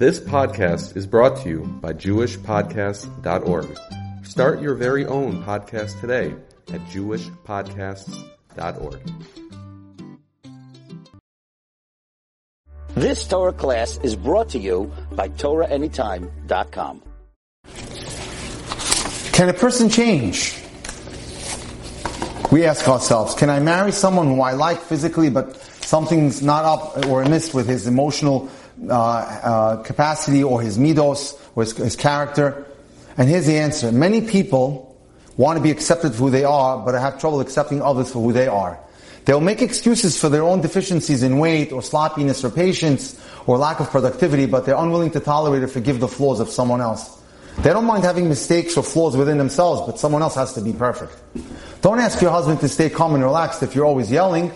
This podcast is brought to you by JewishPodcasts.org. Start your very own podcast today at JewishPodcasts.org. This Torah class is brought to you by TorahAnytime.com. Can a person change? We ask ourselves, can I marry someone who I like physically, but something's not up or amiss with his emotional uh, uh, capacity or his midos or his, his character? And here's the answer. Many people want to be accepted for who they are, but have trouble accepting others for who they are. They'll make excuses for their own deficiencies in weight or sloppiness or patience or lack of productivity, but they're unwilling to tolerate or forgive the flaws of someone else. They don't mind having mistakes or flaws within themselves, but someone else has to be perfect. Don't ask your husband to stay calm and relaxed if you're always yelling.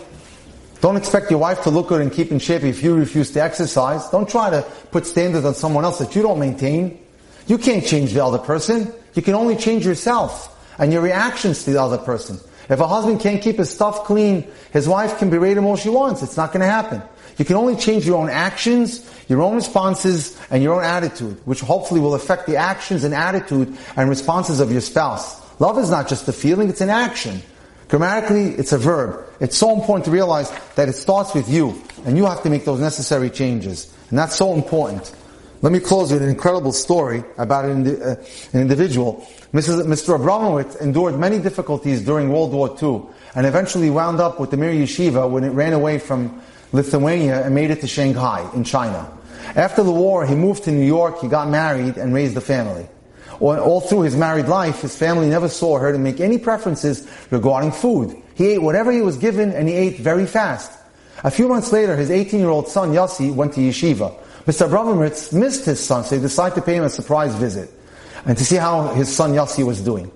Don't expect your wife to look good and keep in shape if you refuse to exercise. Don't try to put standards on someone else that you don't maintain. You can't change the other person. You can only change yourself and your reactions to the other person. If a husband can't keep his stuff clean, his wife can berate him all she wants. It's not going to happen. You can only change your own actions, your own responses, and your own attitude, which hopefully will affect the actions and attitude and responses of your spouse. Love is not just a feeling, it's an action. Grammatically, it's a verb. It's so important to realize that it starts with you, and you have to make those necessary changes. And that's so important. Let me close with an incredible story about an, uh, an individual. Mrs., Mr. Abramowitz endured many difficulties during World War II, and eventually wound up with the Mir Yeshiva when it ran away from Lithuania and made it to Shanghai in China. After the war, he moved to New York, he got married and raised a family. All through his married life, his family never saw her to make any preferences regarding food. He ate whatever he was given and he ate very fast. A few months later, his 18-year-old son Yossi went to yeshiva. Mr. Abramovitz missed his son, so he decided to pay him a surprise visit and to see how his son Yossi was doing.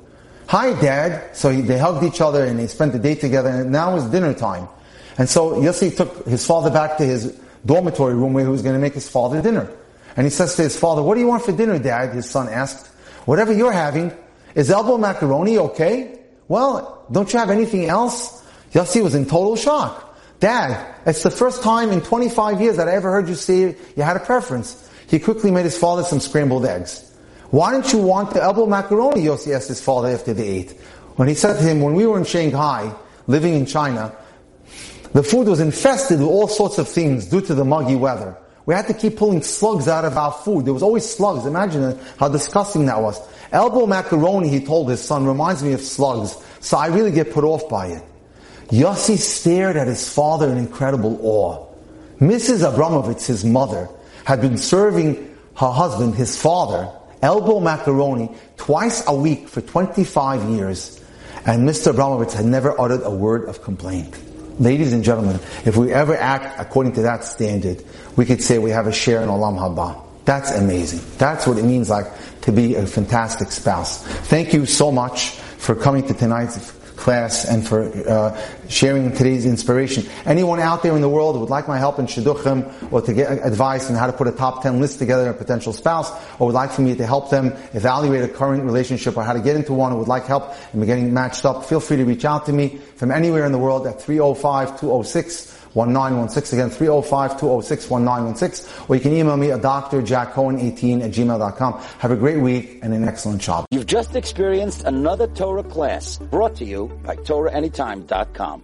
Hi, Dad. So he, they hugged each other and they spent the day together and now it's dinner time. And so Yossi took his father back to his dormitory room where he was going to make his father dinner. And he says to his father, what do you want for dinner, Dad? His son asked. Whatever you're having, is elbow macaroni okay? Well, don't you have anything else? Yossi was in total shock. Dad, it's the first time in 25 years that I ever heard you say you had a preference. He quickly made his father some scrambled eggs. Why don't you want the elbow macaroni? Yossi asked his father after they ate. When he said to him, when we were in Shanghai, living in China, the food was infested with all sorts of things due to the muggy weather. We had to keep pulling slugs out of our food. There was always slugs. Imagine how disgusting that was. Elbow macaroni, he told his son, reminds me of slugs. So I really get put off by it. Yossi stared at his father in incredible awe. Mrs. Abramovitz, his mother, had been serving her husband, his father, elbow macaroni twice a week for 25 years. And Mr. Abramovitz had never uttered a word of complaint. Ladies and gentlemen, if we ever act according to that standard, we could say we have a share in Olam Haba. That's amazing. That's what it means like to be a fantastic spouse. Thank you so much for coming to tonight's class and for uh, sharing today's inspiration. Anyone out there in the world who would like my help in Shidduchim or to get advice on how to put a top 10 list together, a potential spouse, or would like for me to help them evaluate a current relationship or how to get into one or would like help in getting matched up, feel free to reach out to me from anywhere in the world at 305-206 1916 again 305-206-1916 or you can email me at drjackcohen18 at gmail.com have a great week and an excellent job. You've just experienced another Torah class brought to you by TorahAnytime.com.